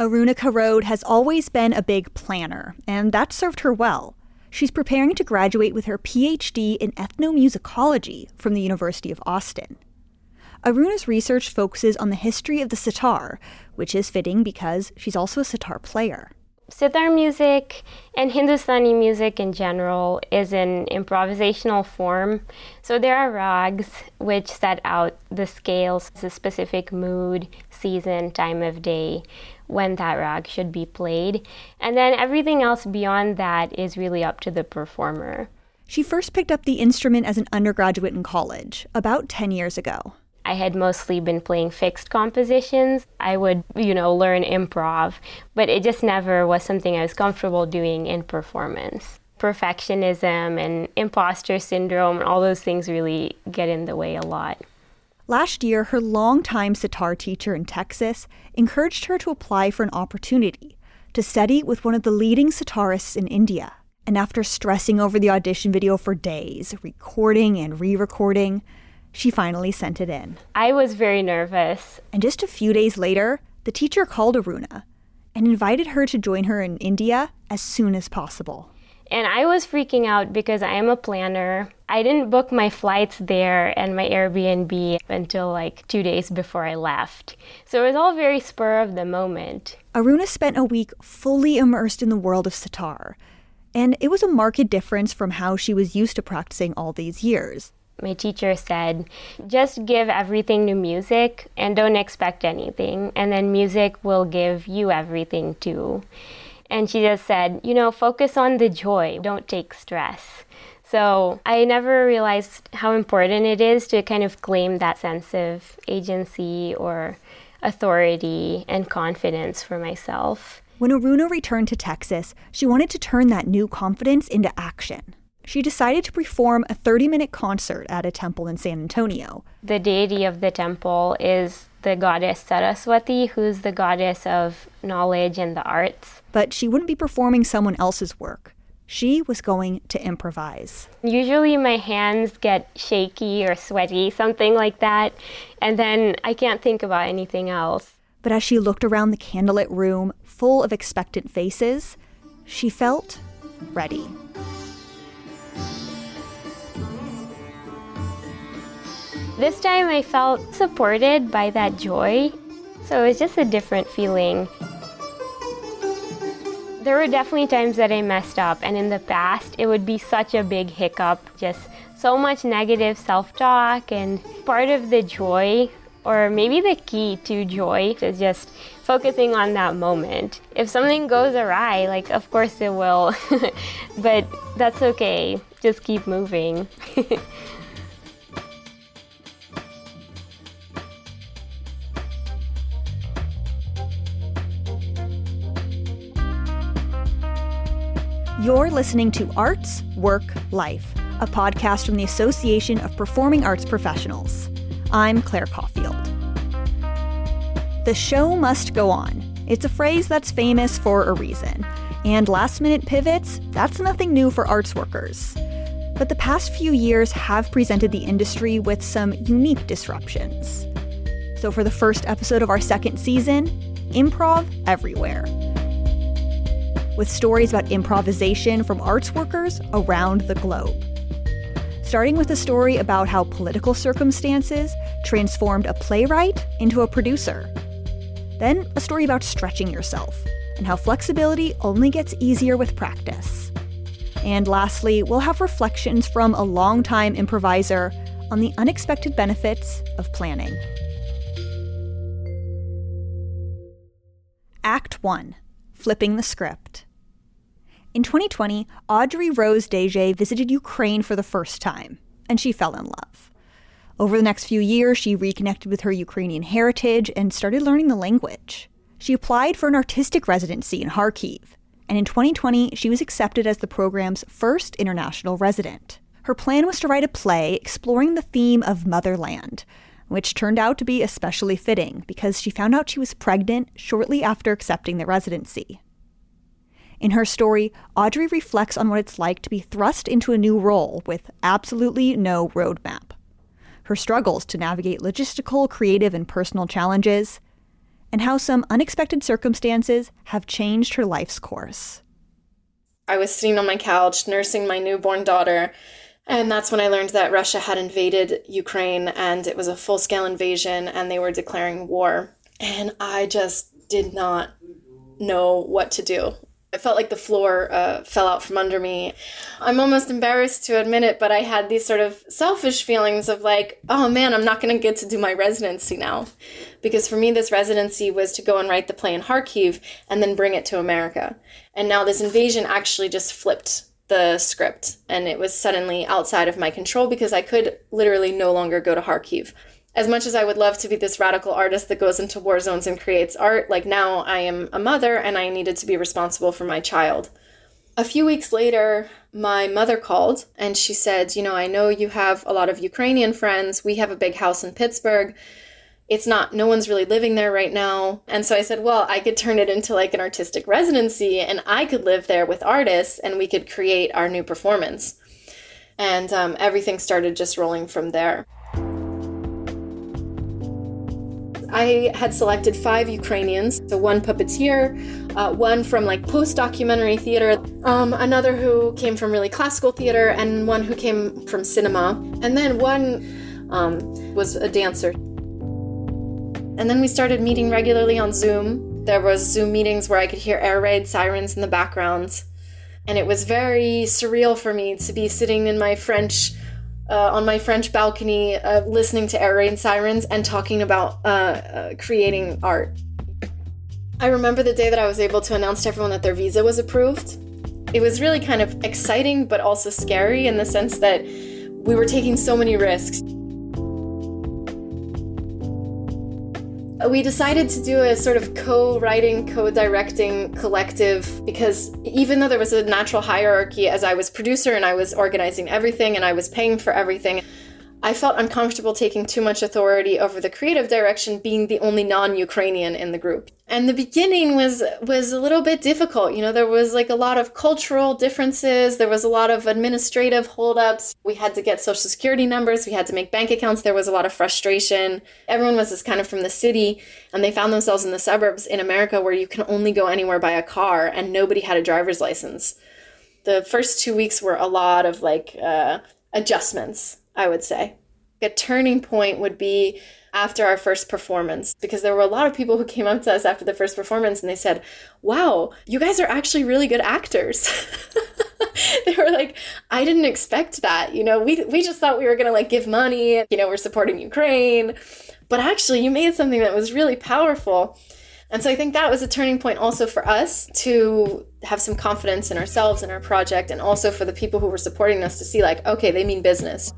Aruna Kharod has always been a big planner, and that served her well. She's preparing to graduate with her PhD in ethnomusicology from the University of Austin. Aruna's research focuses on the history of the sitar, which is fitting because she's also a sitar player. Sitar music and Hindustani music in general is an improvisational form. So there are rags which set out the scales, the specific mood, season, time of day when that rag should be played. And then everything else beyond that is really up to the performer. She first picked up the instrument as an undergraduate in college, about 10 years ago. I had mostly been playing fixed compositions. I would, you know, learn improv, but it just never was something I was comfortable doing in performance. Perfectionism and imposter syndrome and all those things really get in the way a lot. Last year, her longtime sitar teacher in Texas encouraged her to apply for an opportunity to study with one of the leading sitarists in India. And after stressing over the audition video for days, recording and re recording, she finally sent it in. I was very nervous. And just a few days later, the teacher called Aruna and invited her to join her in India as soon as possible. And I was freaking out because I am a planner. I didn't book my flights there and my Airbnb until like two days before I left. So it was all very spur of the moment. Aruna spent a week fully immersed in the world of sitar. And it was a marked difference from how she was used to practicing all these years my teacher said, just give everything to music and don't expect anything, and then music will give you everything too. And she just said, you know, focus on the joy, don't take stress. So I never realized how important it is to kind of claim that sense of agency or authority and confidence for myself. When Aruna returned to Texas, she wanted to turn that new confidence into action she decided to perform a 30 minute concert at a temple in San Antonio. The deity of the temple is the goddess Saraswati, who's the goddess of knowledge and the arts. But she wouldn't be performing someone else's work. She was going to improvise. Usually my hands get shaky or sweaty, something like that, and then I can't think about anything else. But as she looked around the candlelit room full of expectant faces, she felt ready. This time I felt supported by that joy. So it was just a different feeling. There were definitely times that I messed up, and in the past, it would be such a big hiccup, just so much negative self talk. And part of the joy, or maybe the key to joy, is just focusing on that moment. If something goes awry, like, of course it will, but that's okay. Just keep moving. You're listening to Arts, Work, Life, a podcast from the Association of Performing Arts Professionals. I'm Claire Caulfield. The show must go on. It's a phrase that's famous for a reason. And last minute pivots, that's nothing new for arts workers. But the past few years have presented the industry with some unique disruptions. So, for the first episode of our second season, improv everywhere with stories about improvisation from arts workers around the globe. Starting with a story about how political circumstances transformed a playwright into a producer. Then a story about stretching yourself and how flexibility only gets easier with practice. And lastly, we'll have reflections from a longtime improviser on the unexpected benefits of planning. Act 1 Flipping the Script. In 2020, Audrey Rose Dégez visited Ukraine for the first time, and she fell in love. Over the next few years, she reconnected with her Ukrainian heritage and started learning the language. She applied for an artistic residency in Kharkiv, and in 2020, she was accepted as the program's first international resident. Her plan was to write a play exploring the theme of motherland, which turned out to be especially fitting because she found out she was pregnant shortly after accepting the residency. In her story, Audrey reflects on what it's like to be thrust into a new role with absolutely no roadmap, her struggles to navigate logistical, creative, and personal challenges, and how some unexpected circumstances have changed her life's course. I was sitting on my couch nursing my newborn daughter, and that's when I learned that Russia had invaded Ukraine and it was a full scale invasion and they were declaring war. And I just did not know what to do. I felt like the floor uh, fell out from under me. I'm almost embarrassed to admit it, but I had these sort of selfish feelings of like, oh man, I'm not going to get to do my residency now. Because for me, this residency was to go and write the play in Kharkiv and then bring it to America. And now this invasion actually just flipped the script and it was suddenly outside of my control because I could literally no longer go to Kharkiv as much as I would love to be this radical artist that goes into war zones and creates art, like now I am a mother and I needed to be responsible for my child. A few weeks later, my mother called and she said, You know, I know you have a lot of Ukrainian friends. We have a big house in Pittsburgh. It's not, no one's really living there right now. And so I said, Well, I could turn it into like an artistic residency and I could live there with artists and we could create our new performance. And um, everything started just rolling from there. I had selected five Ukrainians, so one puppeteer, uh, one from like post documentary theater, um, another who came from really classical theater, and one who came from cinema, and then one um, was a dancer. And then we started meeting regularly on Zoom. There was Zoom meetings where I could hear air raid sirens in the background, and it was very surreal for me to be sitting in my French uh, on my French balcony, uh, listening to air raid sirens and talking about uh, uh, creating art. I remember the day that I was able to announce to everyone that their visa was approved. It was really kind of exciting, but also scary in the sense that we were taking so many risks. We decided to do a sort of co-writing, co-directing collective because even though there was a natural hierarchy as I was producer and I was organizing everything and I was paying for everything, I felt uncomfortable taking too much authority over the creative direction being the only non-Ukrainian in the group. And the beginning was was a little bit difficult. You know, there was like a lot of cultural differences, there was a lot of administrative holdups. We had to get social security numbers, we had to make bank accounts, there was a lot of frustration. Everyone was just kind of from the city and they found themselves in the suburbs in America where you can only go anywhere by a car and nobody had a driver's license. The first 2 weeks were a lot of like uh, adjustments I would say. A turning point would be after our first performance because there were a lot of people who came up to us after the first performance and they said, Wow, you guys are actually really good actors. they were like, I didn't expect that. You know, we, we just thought we were going to like give money, you know, we're supporting Ukraine. But actually, you made something that was really powerful. And so I think that was a turning point also for us to have some confidence in ourselves and our project, and also for the people who were supporting us to see, like, okay, they mean business.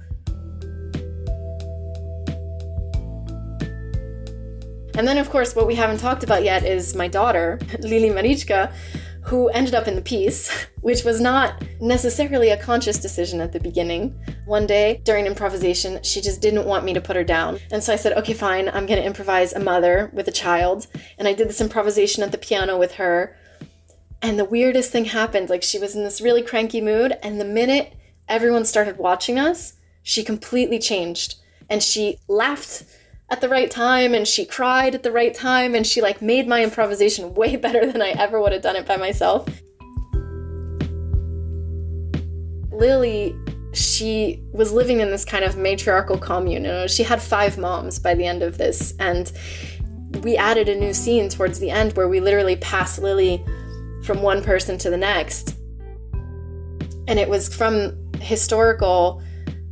And then, of course, what we haven't talked about yet is my daughter, Lili Marichka, who ended up in the piece, which was not necessarily a conscious decision at the beginning. One day during improvisation, she just didn't want me to put her down. And so I said, okay, fine, I'm going to improvise a mother with a child. And I did this improvisation at the piano with her. And the weirdest thing happened like, she was in this really cranky mood. And the minute everyone started watching us, she completely changed. And she laughed at the right time and she cried at the right time and she like made my improvisation way better than I ever would have done it by myself. Lily, she was living in this kind of matriarchal commune. You know, she had five moms by the end of this, and we added a new scene towards the end where we literally passed Lily from one person to the next, and it was from historical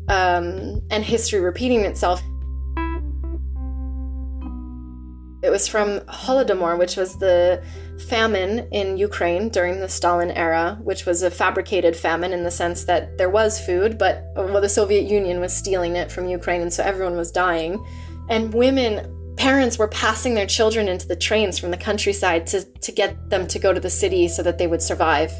um, and history repeating itself. It was from Holodomor, which was the famine in Ukraine during the Stalin era, which was a fabricated famine in the sense that there was food, but well, the Soviet Union was stealing it from Ukraine, and so everyone was dying. And women, parents were passing their children into the trains from the countryside to, to get them to go to the city so that they would survive.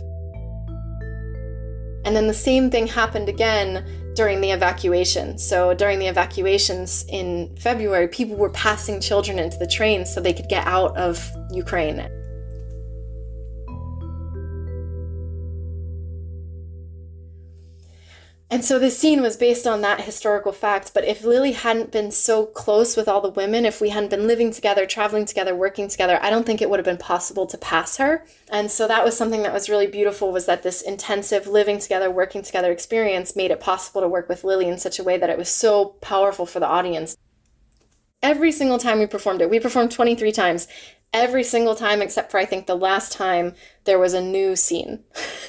And then the same thing happened again during the evacuation. So during the evacuations in February, people were passing children into the trains so they could get out of Ukraine. And so the scene was based on that historical fact. But if Lily hadn't been so close with all the women, if we hadn't been living together, traveling together, working together, I don't think it would have been possible to pass her. And so that was something that was really beautiful was that this intensive living together, working together experience made it possible to work with Lily in such a way that it was so powerful for the audience. Every single time we performed it, we performed 23 times every single time except for I think the last time there was a new scene.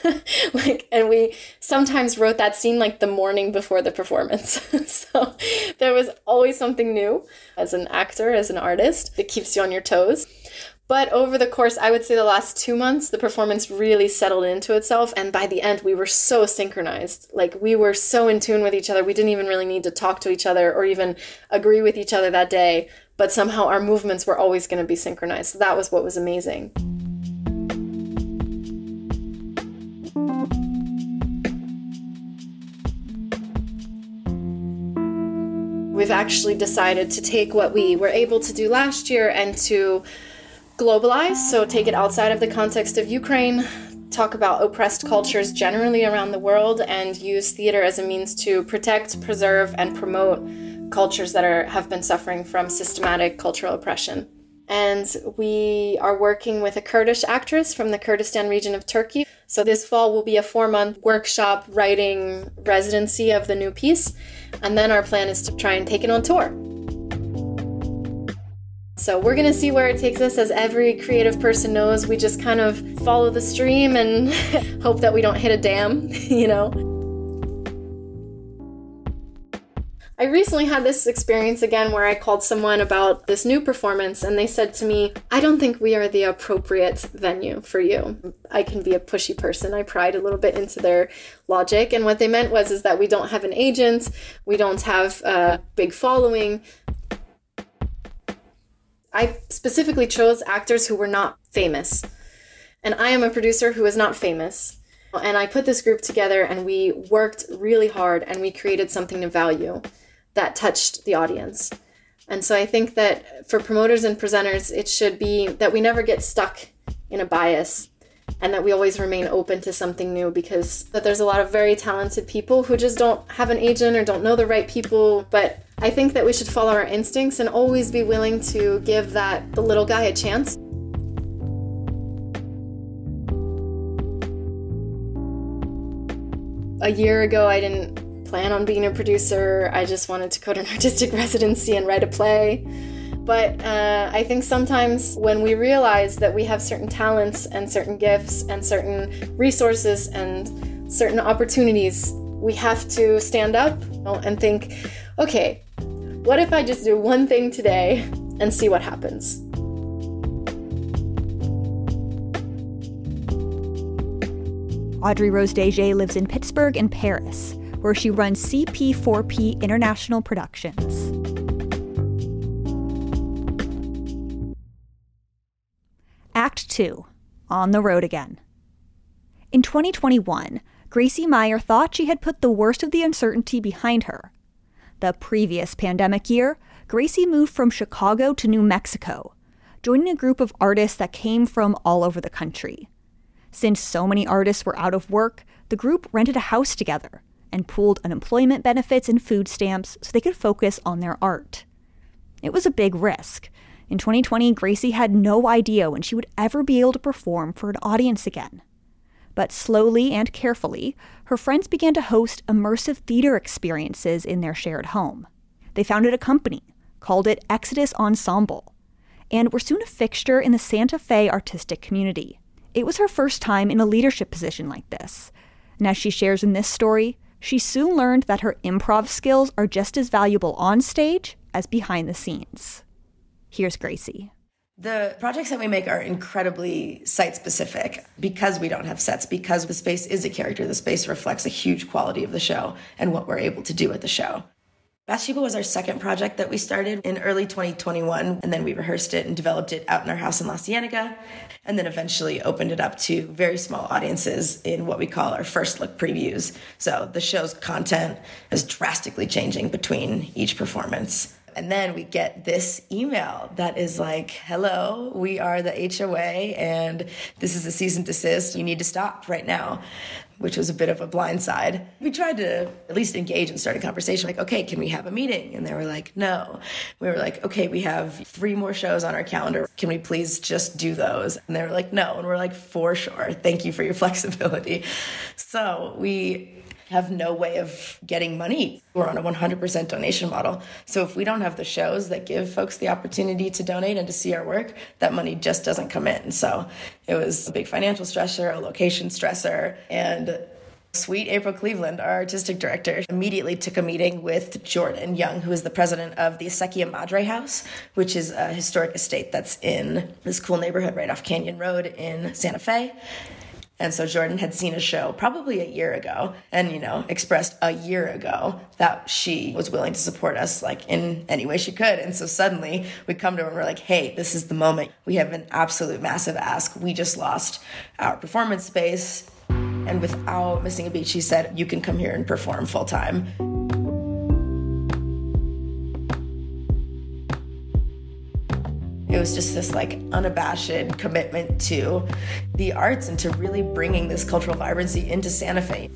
like and we sometimes wrote that scene like the morning before the performance. so there was always something new as an actor, as an artist. It keeps you on your toes. But over the course, I would say the last two months, the performance really settled into itself. And by the end, we were so synchronized. Like we were so in tune with each other. We didn't even really need to talk to each other or even agree with each other that day but somehow our movements were always going to be synchronized. So that was what was amazing. We've actually decided to take what we were able to do last year and to globalize, so take it outside of the context of Ukraine, talk about oppressed cultures generally around the world, and use theater as a means to protect, preserve, and promote cultures that are have been suffering from systematic cultural oppression. And we are working with a Kurdish actress from the Kurdistan region of Turkey. So this fall will be a four-month workshop writing residency of the new piece, and then our plan is to try and take it on tour. So we're going to see where it takes us. As every creative person knows, we just kind of follow the stream and hope that we don't hit a dam, you know? I recently had this experience again where I called someone about this new performance and they said to me, I don't think we are the appropriate venue for you. I can be a pushy person. I pried a little bit into their logic. And what they meant was is that we don't have an agent, we don't have a big following. I specifically chose actors who were not famous. And I am a producer who is not famous. And I put this group together and we worked really hard and we created something of value that touched the audience. And so I think that for promoters and presenters, it should be that we never get stuck in a bias and that we always remain open to something new because that there's a lot of very talented people who just don't have an agent or don't know the right people but i think that we should follow our instincts and always be willing to give that the little guy a chance a year ago i didn't plan on being a producer. I just wanted to go to an artistic residency and write a play. But uh, I think sometimes when we realize that we have certain talents and certain gifts and certain resources and certain opportunities, we have to stand up and think, okay, what if I just do one thing today and see what happens? Audrey Rose Dégez lives in Pittsburgh and Paris where she runs CP4P International Productions. Act 2 On the Road Again. In 2021, Gracie Meier thought she had put the worst of the uncertainty behind her. The previous pandemic year, Gracie moved from Chicago to New Mexico, joining a group of artists that came from all over the country. Since so many artists were out of work, the group rented a house together and pooled unemployment benefits and food stamps so they could focus on their art. It was a big risk. In 2020, Gracie had no idea when she would ever be able to perform for an audience again. But slowly and carefully, her friends began to host immersive theater experiences in their shared home. They founded a company, called it Exodus Ensemble, and were soon a fixture in the Santa Fe artistic community. It was her first time in a leadership position like this. And as she shares in this story, she soon learned that her improv skills are just as valuable on stage as behind the scenes. Here's Gracie. The projects that we make are incredibly site specific because we don't have sets, because the space is a character. The space reflects a huge quality of the show and what we're able to do at the show. Bathsheba was our second project that we started in early 2021, and then we rehearsed it and developed it out in our house in La Cienega, and then eventually opened it up to very small audiences in what we call our first look previews. So the show's content is drastically changing between each performance. And then we get this email that is like, hello, we are the HOA and this is a cease and desist. You need to stop right now which was a bit of a blindside. We tried to at least engage and start a conversation like, okay, can we have a meeting? And they were like, no. We were like, okay, we have three more shows on our calendar. Can we please just do those? And they were like, no. And we're like, for sure. Thank you for your flexibility. So we have no way of getting money. We're on a 100% donation model. So if we don't have the shows that give folks the opportunity to donate and to see our work, that money just doesn't come in. So it was a big financial stressor, a location stressor, and Sweet April Cleveland, our artistic director, immediately took a meeting with Jordan Young, who is the president of the Acequia Madre House, which is a historic estate that's in this cool neighborhood right off Canyon Road in Santa Fe. And so Jordan had seen a show probably a year ago and, you know, expressed a year ago that she was willing to support us like in any way she could. And so suddenly we come to her and we're like, hey, this is the moment. We have an absolute massive ask. We just lost our performance space. And without missing a beat, she said, you can come here and perform full time. Was just this like unabashed commitment to the arts and to really bringing this cultural vibrancy into Santa Fe.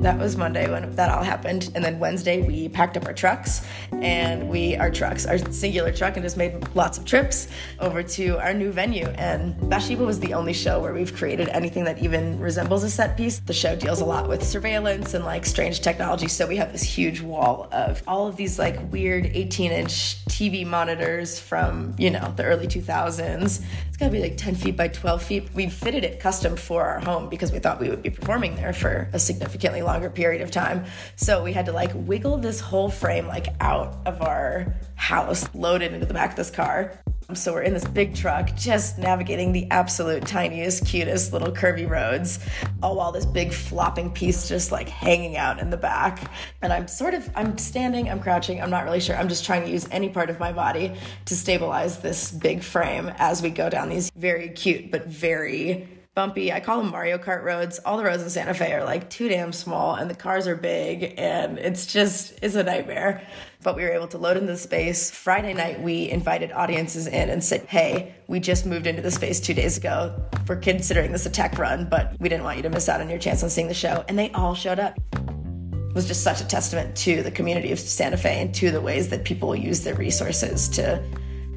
That was Monday when that all happened. And then Wednesday, we packed up our trucks and we, our trucks, our singular truck, and just made lots of trips over to our new venue. And Bathsheba was the only show where we've created anything that even resembles a set piece. The show deals a lot with surveillance and like strange technology. So we have this huge wall of all of these like weird 18 inch TV monitors from, you know, the early 2000s. It's gotta be like 10 feet by 12 feet. We fitted it custom for our home because we thought we would be performing there for a significantly longer period of time. So we had to like wiggle this whole frame like out of our house, load it into the back of this car. So we're in this big truck, just navigating the absolute tiniest, cutest little curvy roads, all while this big flopping piece just like hanging out in the back. And I'm sort of, I'm standing, I'm crouching, I'm not really sure. I'm just trying to use any part of my body to stabilize this big frame as we go down these very cute but very bumpy. I call them Mario Kart roads. All the roads in Santa Fe are like too damn small and the cars are big and it's just it's a nightmare. But we were able to load into the space. Friday night we invited audiences in and said, "Hey, we just moved into the space 2 days ago. We're considering this a tech run, but we didn't want you to miss out on your chance on seeing the show." And they all showed up. It was just such a testament to the community of Santa Fe and to the ways that people use their resources to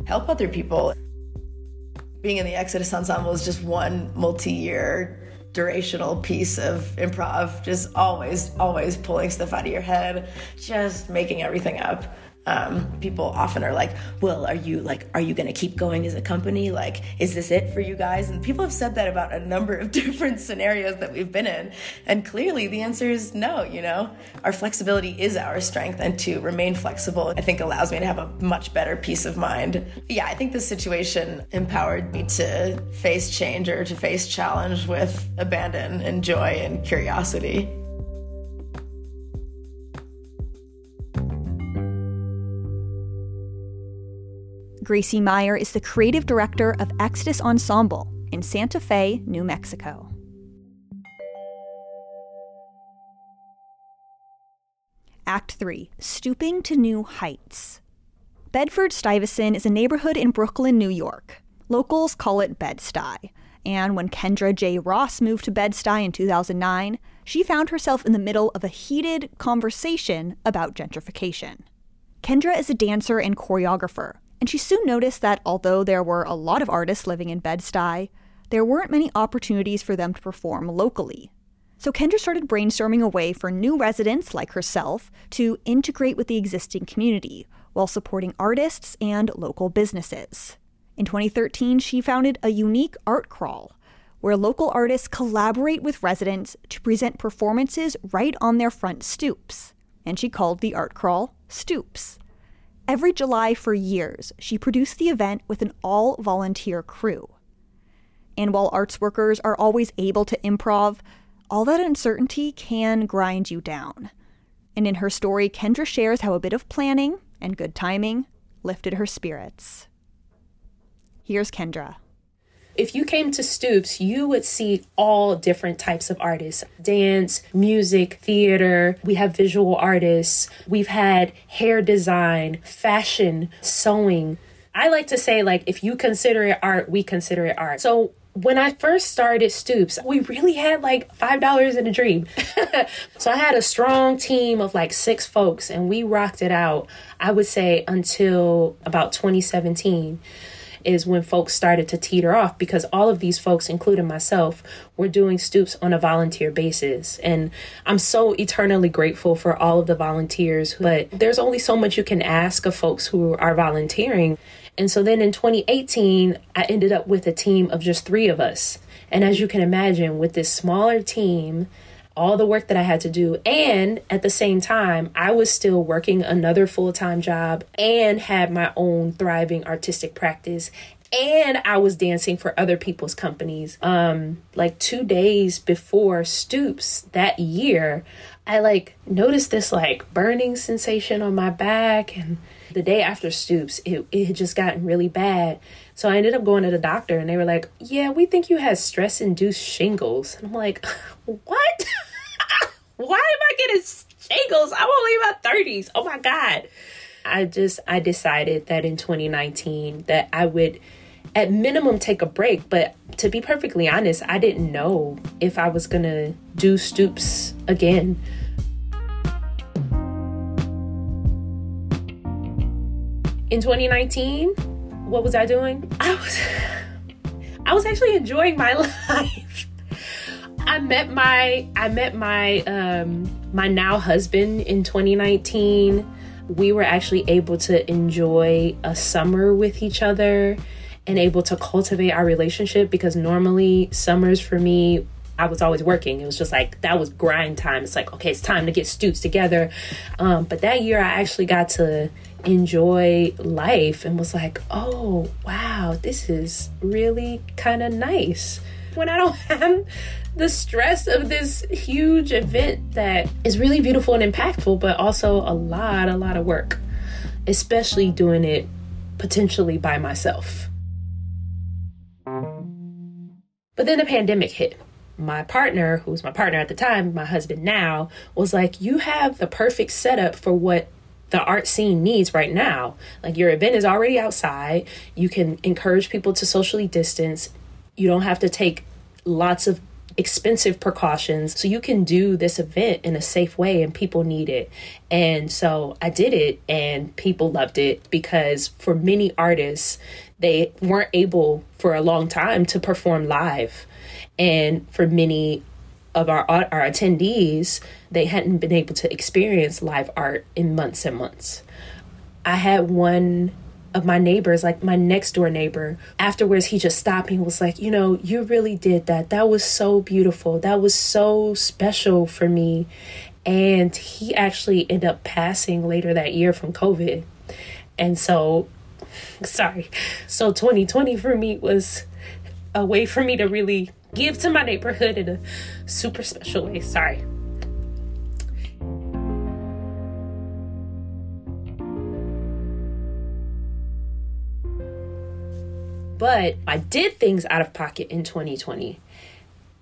help other people being in the Exodus Ensemble is just one multi-year durational piece of improv, just always, always pulling stuff out of your head, just making everything up um, people often are like, well, are you like, are you going to keep going as a company? Like, is this it for you guys? And people have said that about a number of different scenarios that we've been in. And clearly the answer is no, you know, our flexibility is our strength and to remain flexible, I think allows me to have a much better peace of mind. Yeah, I think this situation empowered me to face change or to face challenge with abandon and joy and curiosity. Gracie Meier is the creative director of Exodus Ensemble in Santa Fe, New Mexico. Act 3 Stooping to New Heights. Bedford Stuyvesant is a neighborhood in Brooklyn, New York. Locals call it Bed-Stuy. And when Kendra J. Ross moved to Bed-Stuy in 2009, she found herself in the middle of a heated conversation about gentrification. Kendra is a dancer and choreographer, and she soon noticed that although there were a lot of artists living in Bed-Stuy, there weren't many opportunities for them to perform locally. So Kendra started brainstorming a way for new residents like herself to integrate with the existing community while supporting artists and local businesses. In 2013, she founded a unique art crawl where local artists collaborate with residents to present performances right on their front stoops. And she called the art crawl Stoops. Every July for years, she produced the event with an all volunteer crew. And while arts workers are always able to improv, all that uncertainty can grind you down. And in her story, Kendra shares how a bit of planning and good timing lifted her spirits. Here's Kendra if you came to Stoops, you would see all different types of artists dance, music, theater. We have visual artists. We've had hair design, fashion, sewing. I like to say, like, if you consider it art, we consider it art. So when I first started Stoops, we really had like $5 in a dream. so I had a strong team of like six folks and we rocked it out, I would say, until about 2017 is when folks started to teeter off because all of these folks, including myself, were doing Stoops on a volunteer basis. And I'm so eternally grateful for all of the volunteers, but there's only so much you can ask of folks who are volunteering. And so then in 2018, I ended up with a team of just three of us. And as you can imagine, with this smaller team, all the work that I had to do. And at the same time, I was still working another full time job and had my own thriving artistic practice. And I was dancing for other people's companies. Um, like two days before Stoops that year, I like noticed this like burning sensation on my back and the day after Stoops, it, it had just gotten really bad. So I ended up going to the doctor and they were like, Yeah, we think you had stress induced shingles. And I'm like, What? Why am I getting shingles? I'm only in my 30s. Oh my God. I just, I decided that in 2019 that I would at minimum take a break. But to be perfectly honest, I didn't know if I was going to do Stoops again. in 2019, what was I doing? I was I was actually enjoying my life. I met my I met my um my now husband in 2019. We were actually able to enjoy a summer with each other and able to cultivate our relationship because normally summers for me I was always working. It was just like that was grind time. It's like okay, it's time to get stoops together. Um, but that year I actually got to enjoy life and was like, oh, wow, this is really kind of nice. When I don't have the stress of this huge event that is really beautiful and impactful, but also a lot, a lot of work, especially doing it potentially by myself. But then the pandemic hit my partner, who was my partner at the time, my husband now, was like, You have the perfect setup for what the art scene needs right now. Like your event is already outside. You can encourage people to socially distance. You don't have to take lots of expensive precautions. So you can do this event in a safe way and people need it. And so I did it and people loved it because for many artists, they weren't able for a long time to perform live. And for many of our our attendees, they hadn't been able to experience live art in months and months. I had one of my neighbors, like my next door neighbor, afterwards he just stopped me and was like, You know, you really did that. That was so beautiful. That was so special for me. And he actually ended up passing later that year from COVID. And so, sorry. So 2020 for me was a way for me to really give to my neighborhood in a super special way. Sorry. But I did things out of pocket in 2020.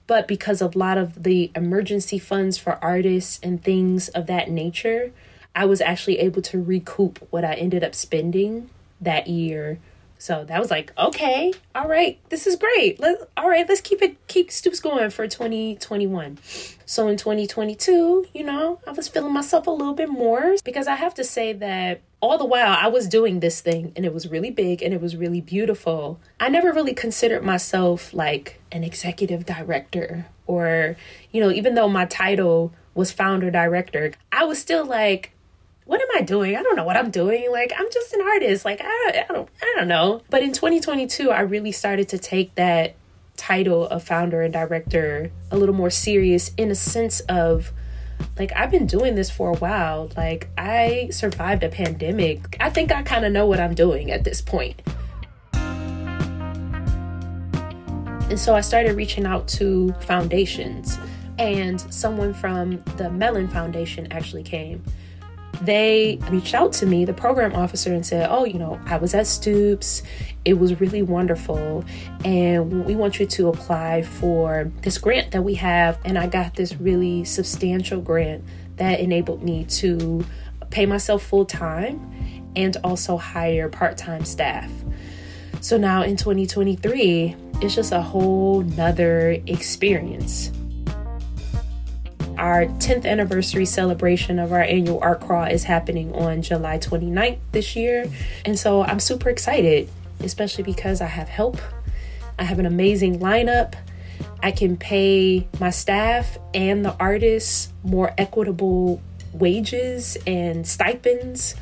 But because a lot of the emergency funds for artists and things of that nature, I was actually able to recoup what I ended up spending that year so that was like, okay, all right, this is great. Let all right, let's keep it keep Stoops going for 2021. So in 2022, you know, I was feeling myself a little bit more because I have to say that all the while I was doing this thing and it was really big and it was really beautiful. I never really considered myself like an executive director or, you know, even though my title was founder director, I was still like what am I doing? I don't know what I'm doing. Like I'm just an artist. Like I, I don't I don't know. But in 2022, I really started to take that title of founder and director a little more serious in a sense of like I've been doing this for a while. Like I survived a pandemic. I think I kind of know what I'm doing at this point. And so I started reaching out to foundations and someone from the Mellon Foundation actually came they reached out to me, the program officer, and said, Oh, you know, I was at Stoops. It was really wonderful. And we want you to apply for this grant that we have. And I got this really substantial grant that enabled me to pay myself full time and also hire part time staff. So now in 2023, it's just a whole nother experience. Our 10th anniversary celebration of our annual art crawl is happening on July 29th this year. And so I'm super excited, especially because I have help. I have an amazing lineup. I can pay my staff and the artists more equitable wages and stipends.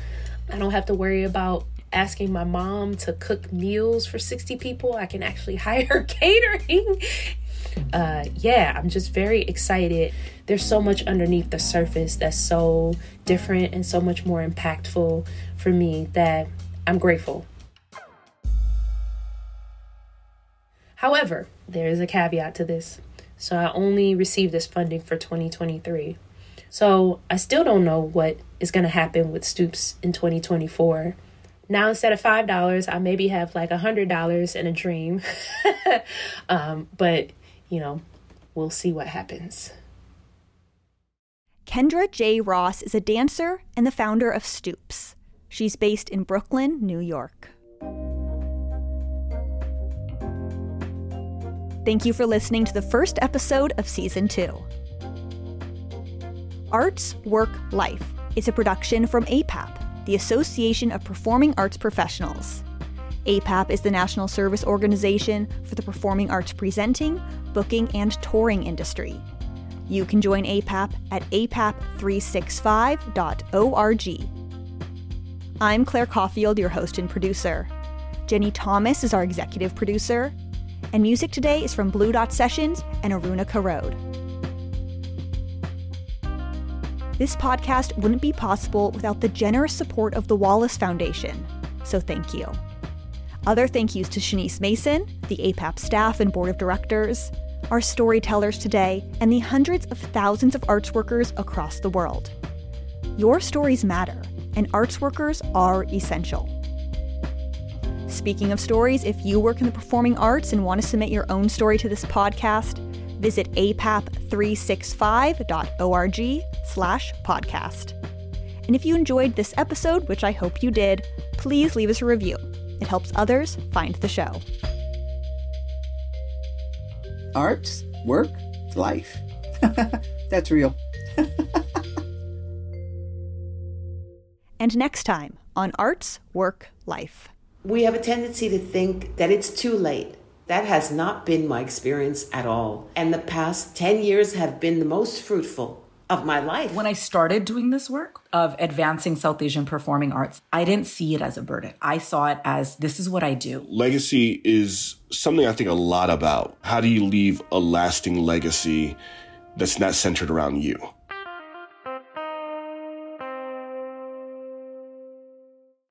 I don't have to worry about asking my mom to cook meals for 60 people. I can actually hire catering. Uh, yeah, I'm just very excited. There's so much underneath the surface that's so different and so much more impactful for me that I'm grateful. However, there is a caveat to this. So I only received this funding for 2023. So I still don't know what is going to happen with Stoops in 2024. Now instead of five dollars, I maybe have like a hundred dollars in a dream. um, but you know, we'll see what happens. Kendra J. Ross is a dancer and the founder of Stoops. She's based in Brooklyn, New York. Thank you for listening to the first episode of season two. Arts, Work, Life is a production from APAP, the Association of Performing Arts Professionals. APAP is the national service organization for the performing arts presenting, booking, and touring industry. You can join APAP at apap365.org. I'm Claire Caulfield, your host and producer. Jenny Thomas is our executive producer. And music today is from Blue Dot Sessions and Aruna Kharod. This podcast wouldn't be possible without the generous support of the Wallace Foundation, so thank you. Other thank yous to Shanice Mason, the APAP staff and board of directors, our storytellers today, and the hundreds of thousands of arts workers across the world. Your stories matter, and arts workers are essential. Speaking of stories, if you work in the performing arts and want to submit your own story to this podcast, visit apap365.org slash podcast. And if you enjoyed this episode, which I hope you did, please leave us a review. It helps others find the show. Arts, work, life. That's real. and next time on Arts, Work, Life. We have a tendency to think that it's too late. That has not been my experience at all. And the past 10 years have been the most fruitful of my life. When I started doing this work of advancing South Asian performing arts, I didn't see it as a burden. I saw it as this is what I do. Legacy is something I think a lot about. How do you leave a lasting legacy that's not centered around you?